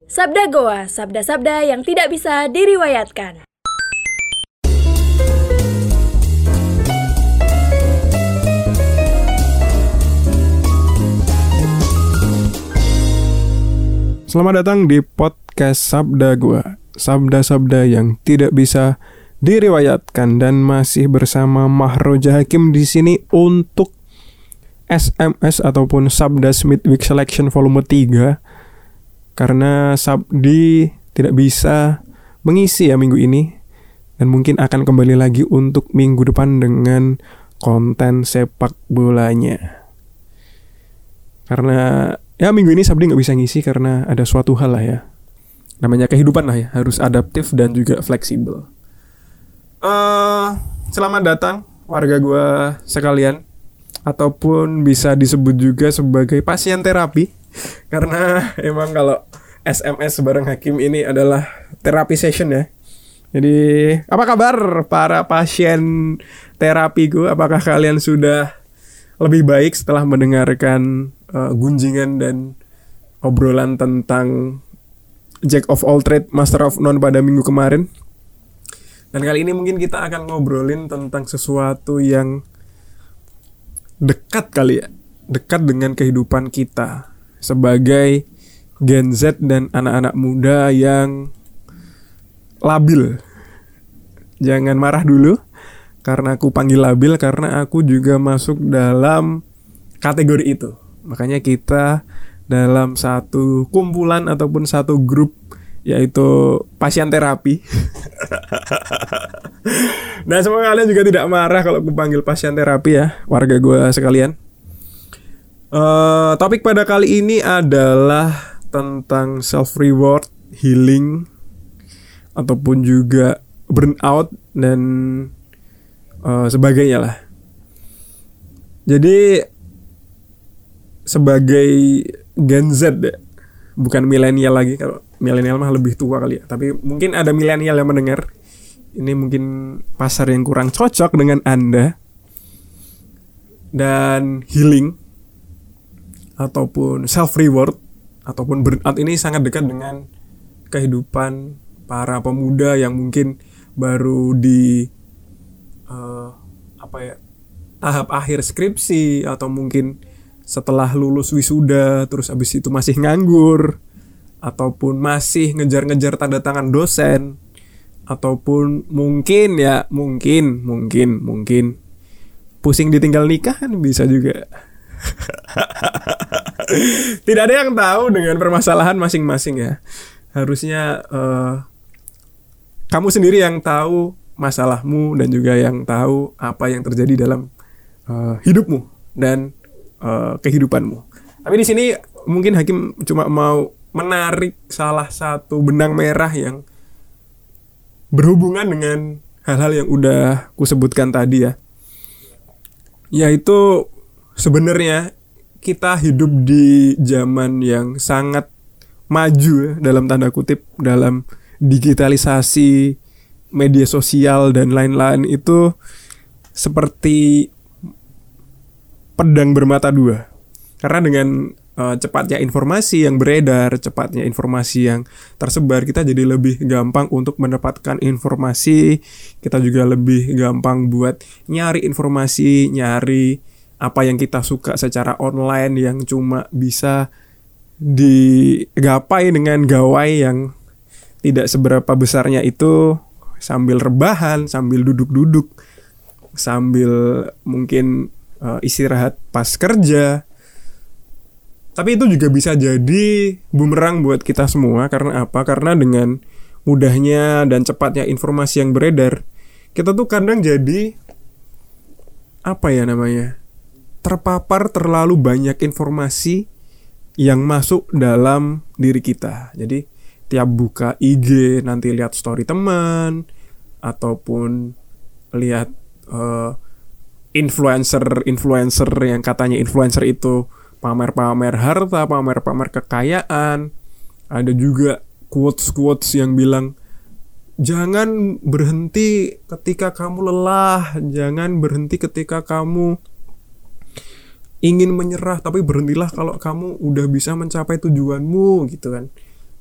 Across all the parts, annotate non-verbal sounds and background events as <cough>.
Sabda Goa, sabda-sabda yang tidak bisa diriwayatkan. Selamat datang di podcast Sabda Gua. Sabda-sabda yang tidak bisa diriwayatkan dan masih bersama Mahroja Hakim di sini untuk SMS ataupun Sabda Smith Week Selection volume 3 karena Sabdi tidak bisa mengisi ya minggu ini dan mungkin akan kembali lagi untuk minggu depan dengan konten sepak bolanya. Karena ya minggu ini Sabdi nggak bisa ngisi karena ada suatu hal lah ya. Namanya kehidupan lah ya, harus adaptif dan juga fleksibel. Uh, selamat datang warga gua sekalian ataupun bisa disebut juga sebagai pasien terapi <laughs> karena emang kalau SMS bareng Hakim ini adalah terapi session ya. Jadi apa kabar para pasien terapi gue? Apakah kalian sudah lebih baik setelah mendengarkan uh, gunjingan dan obrolan tentang Jack of all trade, Master of none pada minggu kemarin? Dan kali ini mungkin kita akan ngobrolin tentang sesuatu yang dekat kali ya, dekat dengan kehidupan kita sebagai Gen Z dan anak-anak muda yang labil. Jangan marah dulu karena aku panggil labil karena aku juga masuk dalam kategori itu. Makanya kita dalam satu kumpulan ataupun satu grup yaitu pasien terapi. <laughs> nah semoga kalian juga tidak marah kalau aku panggil pasien terapi ya warga gue sekalian. Uh, topik pada kali ini adalah tentang self reward, healing ataupun juga burnout dan uh, sebagainya lah. Jadi sebagai Gen Z bukan milenial lagi kalau milenial mah lebih tua kali ya. Tapi mungkin ada milenial yang mendengar. Ini mungkin pasar yang kurang cocok dengan Anda. Dan healing ataupun self reward ataupun burnout ini sangat dekat dengan kehidupan para pemuda yang mungkin baru di uh, apa ya tahap akhir skripsi atau mungkin setelah lulus wisuda terus abis itu masih nganggur ataupun masih ngejar-ngejar tanda tangan dosen ataupun mungkin ya mungkin mungkin mungkin pusing ditinggal nikah kan bisa juga <laughs> Tidak ada yang tahu dengan permasalahan masing-masing ya. Harusnya uh, kamu sendiri yang tahu masalahmu dan juga yang tahu apa yang terjadi dalam uh, hidupmu dan uh, kehidupanmu. Tapi di sini mungkin hakim cuma mau menarik salah satu benang merah yang berhubungan dengan hal-hal yang udah kusebutkan tadi ya. Yaitu sebenarnya kita hidup di zaman yang sangat maju ya, dalam tanda kutip dalam digitalisasi media sosial dan lain-lain itu seperti pedang bermata dua. Karena dengan uh, cepatnya informasi yang beredar, cepatnya informasi yang tersebar, kita jadi lebih gampang untuk mendapatkan informasi. Kita juga lebih gampang buat nyari informasi, nyari apa yang kita suka secara online yang cuma bisa digapai dengan gawai yang tidak seberapa besarnya itu sambil rebahan, sambil duduk-duduk, sambil mungkin uh, istirahat pas kerja. Tapi itu juga bisa jadi bumerang buat kita semua karena apa? Karena dengan mudahnya dan cepatnya informasi yang beredar, kita tuh kadang jadi apa ya namanya? Terpapar terlalu banyak informasi yang masuk dalam diri kita. Jadi tiap buka IG nanti lihat story teman ataupun lihat uh, influencer influencer yang katanya influencer itu pamer-pamer harta, pamer-pamer kekayaan. Ada juga quotes-quotes yang bilang jangan berhenti ketika kamu lelah, jangan berhenti ketika kamu ingin menyerah tapi berhentilah kalau kamu udah bisa mencapai tujuanmu gitu kan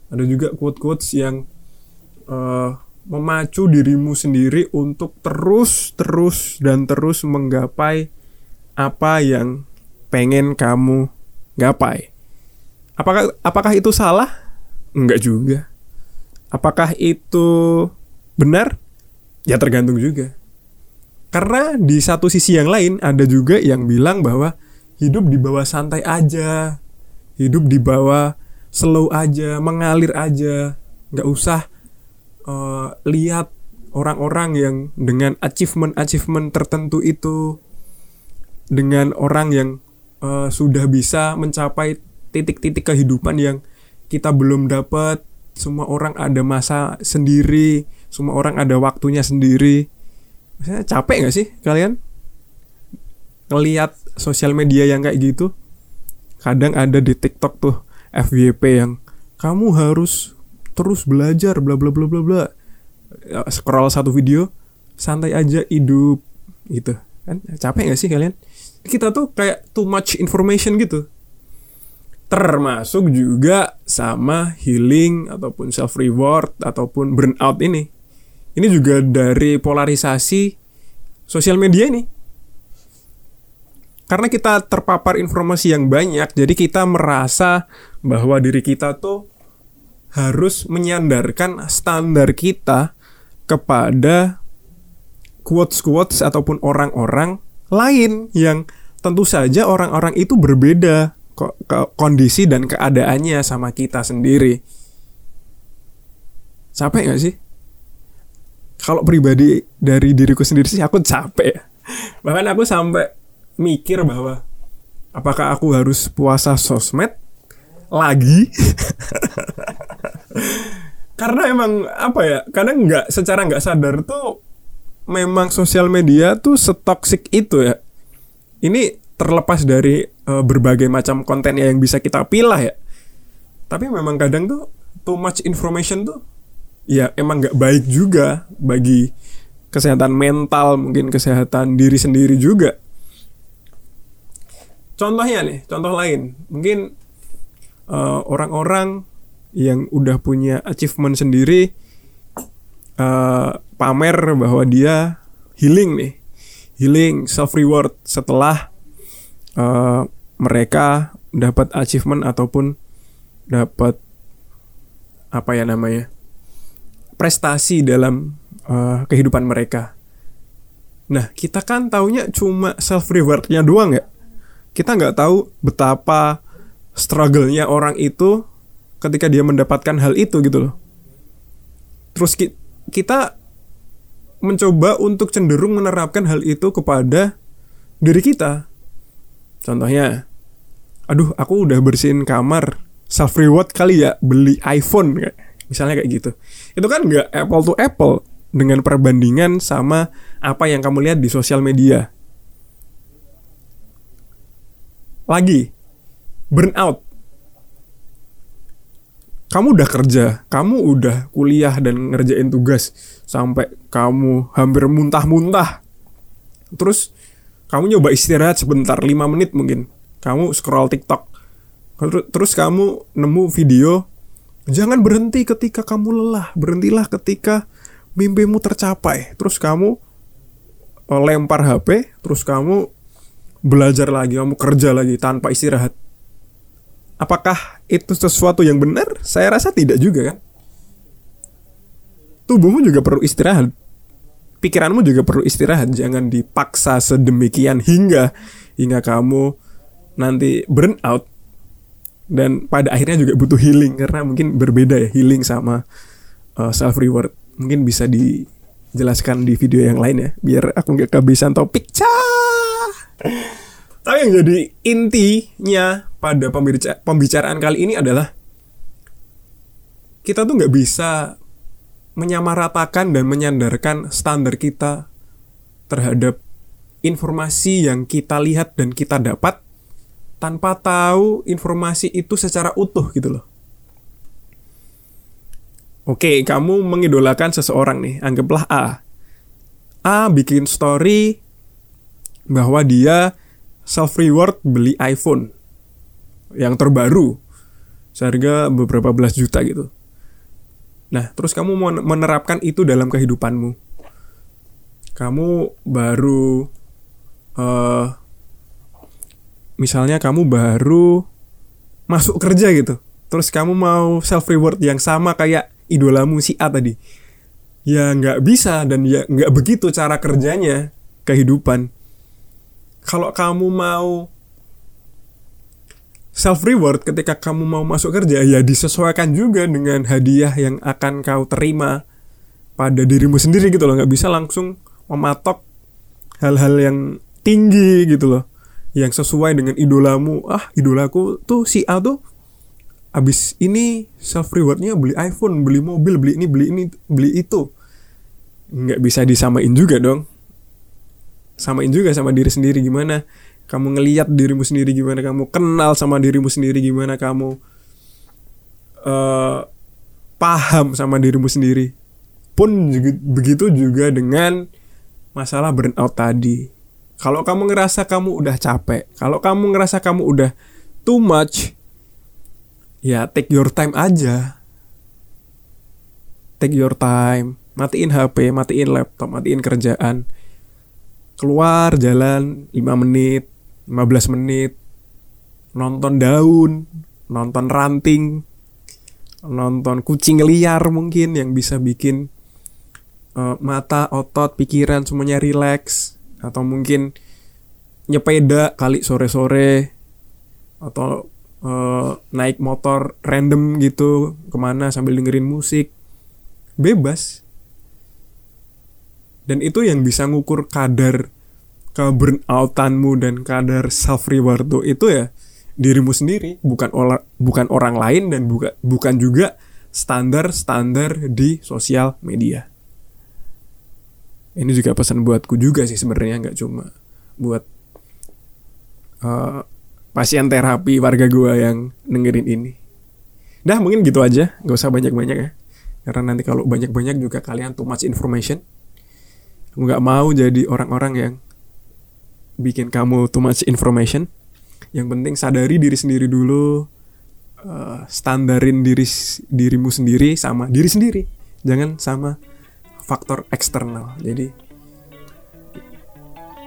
ada juga quote-quotes yang uh, memacu dirimu sendiri untuk terus terus dan terus menggapai apa yang pengen kamu gapai. Apakah apakah itu salah? Enggak juga. Apakah itu benar? Ya tergantung juga. Karena di satu sisi yang lain ada juga yang bilang bahwa hidup di bawah santai aja, hidup di bawah slow aja, mengalir aja, nggak usah uh, lihat orang-orang yang dengan achievement-achievement tertentu itu, dengan orang yang uh, sudah bisa mencapai titik-titik kehidupan yang kita belum dapat. Semua orang ada masa sendiri, semua orang ada waktunya sendiri. Maksudnya capek gak sih kalian ngelihat sosial media yang kayak gitu? Kadang ada di TikTok tuh FYP yang kamu harus terus belajar bla bla bla bla bla. Ya, scroll satu video, santai aja hidup gitu. Kan capek gak sih kalian? Kita tuh kayak too much information gitu. Termasuk juga sama healing ataupun self reward ataupun burnout ini ini juga dari polarisasi sosial media ini. Karena kita terpapar informasi yang banyak, jadi kita merasa bahwa diri kita tuh harus menyandarkan standar kita kepada quotes-quotes ataupun orang-orang lain yang tentu saja orang-orang itu berbeda kondisi dan keadaannya sama kita sendiri. Capek gak sih? kalau pribadi dari diriku sendiri sih aku capek <laughs> bahkan aku sampai mikir bahwa apakah aku harus puasa sosmed lagi? <laughs> Karena emang apa ya karena nggak secara nggak sadar tuh memang sosial media tuh setoksik itu ya. Ini terlepas dari uh, berbagai macam konten yang bisa kita pilih ya. Tapi memang kadang tuh too much information tuh ya emang nggak baik juga bagi kesehatan mental mungkin kesehatan diri sendiri juga contohnya nih contoh lain mungkin uh, orang-orang yang udah punya achievement sendiri uh, pamer bahwa dia healing nih healing self reward setelah uh, mereka dapat achievement ataupun dapat apa ya namanya prestasi dalam uh, kehidupan mereka. Nah, kita kan taunya cuma self rewardnya doang ya. Kita nggak tahu betapa struggle-nya orang itu ketika dia mendapatkan hal itu gitu loh. Terus ki kita mencoba untuk cenderung menerapkan hal itu kepada diri kita. Contohnya, aduh aku udah bersihin kamar, self reward kali ya beli iPhone kayak misalnya kayak gitu itu kan nggak apple to apple dengan perbandingan sama apa yang kamu lihat di sosial media lagi burnout kamu udah kerja, kamu udah kuliah dan ngerjain tugas sampai kamu hampir muntah-muntah. Terus kamu nyoba istirahat sebentar, 5 menit mungkin. Kamu scroll TikTok. Terus kamu nemu video Jangan berhenti ketika kamu lelah, berhentilah ketika mimpimu tercapai. Terus kamu eh, lempar HP, terus kamu belajar lagi, kamu kerja lagi tanpa istirahat. Apakah itu sesuatu yang benar? Saya rasa tidak juga kan. Tubuhmu juga perlu istirahat. Pikiranmu juga perlu istirahat. Jangan dipaksa sedemikian hingga hingga kamu nanti burn out dan pada akhirnya juga butuh healing karena mungkin berbeda ya healing sama uh, self reward mungkin bisa dijelaskan di video yang lain ya biar aku nggak kehabisan topik cah tapi yang jadi intinya pada pembicaraan kali ini adalah kita tuh nggak bisa menyamaratakan dan menyandarkan standar kita terhadap informasi yang kita lihat dan kita dapat tanpa tahu informasi itu secara utuh gitu loh. Oke, kamu mengidolakan seseorang nih, anggaplah A. A bikin story bahwa dia self reward beli iPhone yang terbaru seharga beberapa belas juta gitu. Nah, terus kamu menerapkan itu dalam kehidupanmu. Kamu baru uh, misalnya kamu baru masuk kerja gitu. Terus kamu mau self reward yang sama kayak idolamu si A tadi. Ya nggak bisa dan ya nggak begitu cara kerjanya kehidupan. Kalau kamu mau self reward ketika kamu mau masuk kerja ya disesuaikan juga dengan hadiah yang akan kau terima pada dirimu sendiri gitu loh. Nggak bisa langsung mematok hal-hal yang tinggi gitu loh yang sesuai dengan idolamu. Ah idolaku tuh si A tuh abis ini self rewardnya beli iPhone beli mobil beli ini beli ini beli itu. Nggak bisa disamain juga dong samain juga sama diri sendiri gimana? Kamu ngeliat dirimu sendiri gimana? Kamu kenal sama dirimu sendiri gimana? Kamu uh, paham sama dirimu sendiri pun juga, begitu juga dengan masalah burnout tadi. Kalau kamu ngerasa kamu udah capek kalau kamu ngerasa kamu udah too much ya take your time aja. Take your time. Matiin HP matiin laptop matiin kerjaan keluar jalan 5 menit 15 menit nonton daun, nonton ranting, nonton kucing liar mungkin yang bisa bikin uh, mata, otot, pikiran semuanya rileks. Atau mungkin nyepeda kali sore-sore atau uh, naik motor random gitu ke mana sambil dengerin musik. Bebas dan itu yang bisa ngukur kadar ke burnoutanmu dan kadar self reward itu ya dirimu sendiri bukan olah bukan orang lain dan bukan bukan juga standar standar di sosial media. Ini juga pesan buatku juga sih sebenarnya nggak cuma buat uh, pasien terapi warga gua yang dengerin ini. Dah mungkin gitu aja. Nggak usah banyak banyak ya. Karena nanti kalau banyak banyak juga kalian too much information nggak mau jadi orang-orang yang bikin kamu too much information. Yang penting sadari diri sendiri dulu, uh, standarin diri dirimu sendiri sama diri sendiri. Jangan sama faktor eksternal. Jadi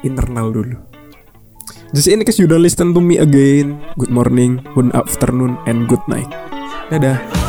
internal dulu. Just in case you don't listen to me again, good morning, good afternoon, and good night. Dadah.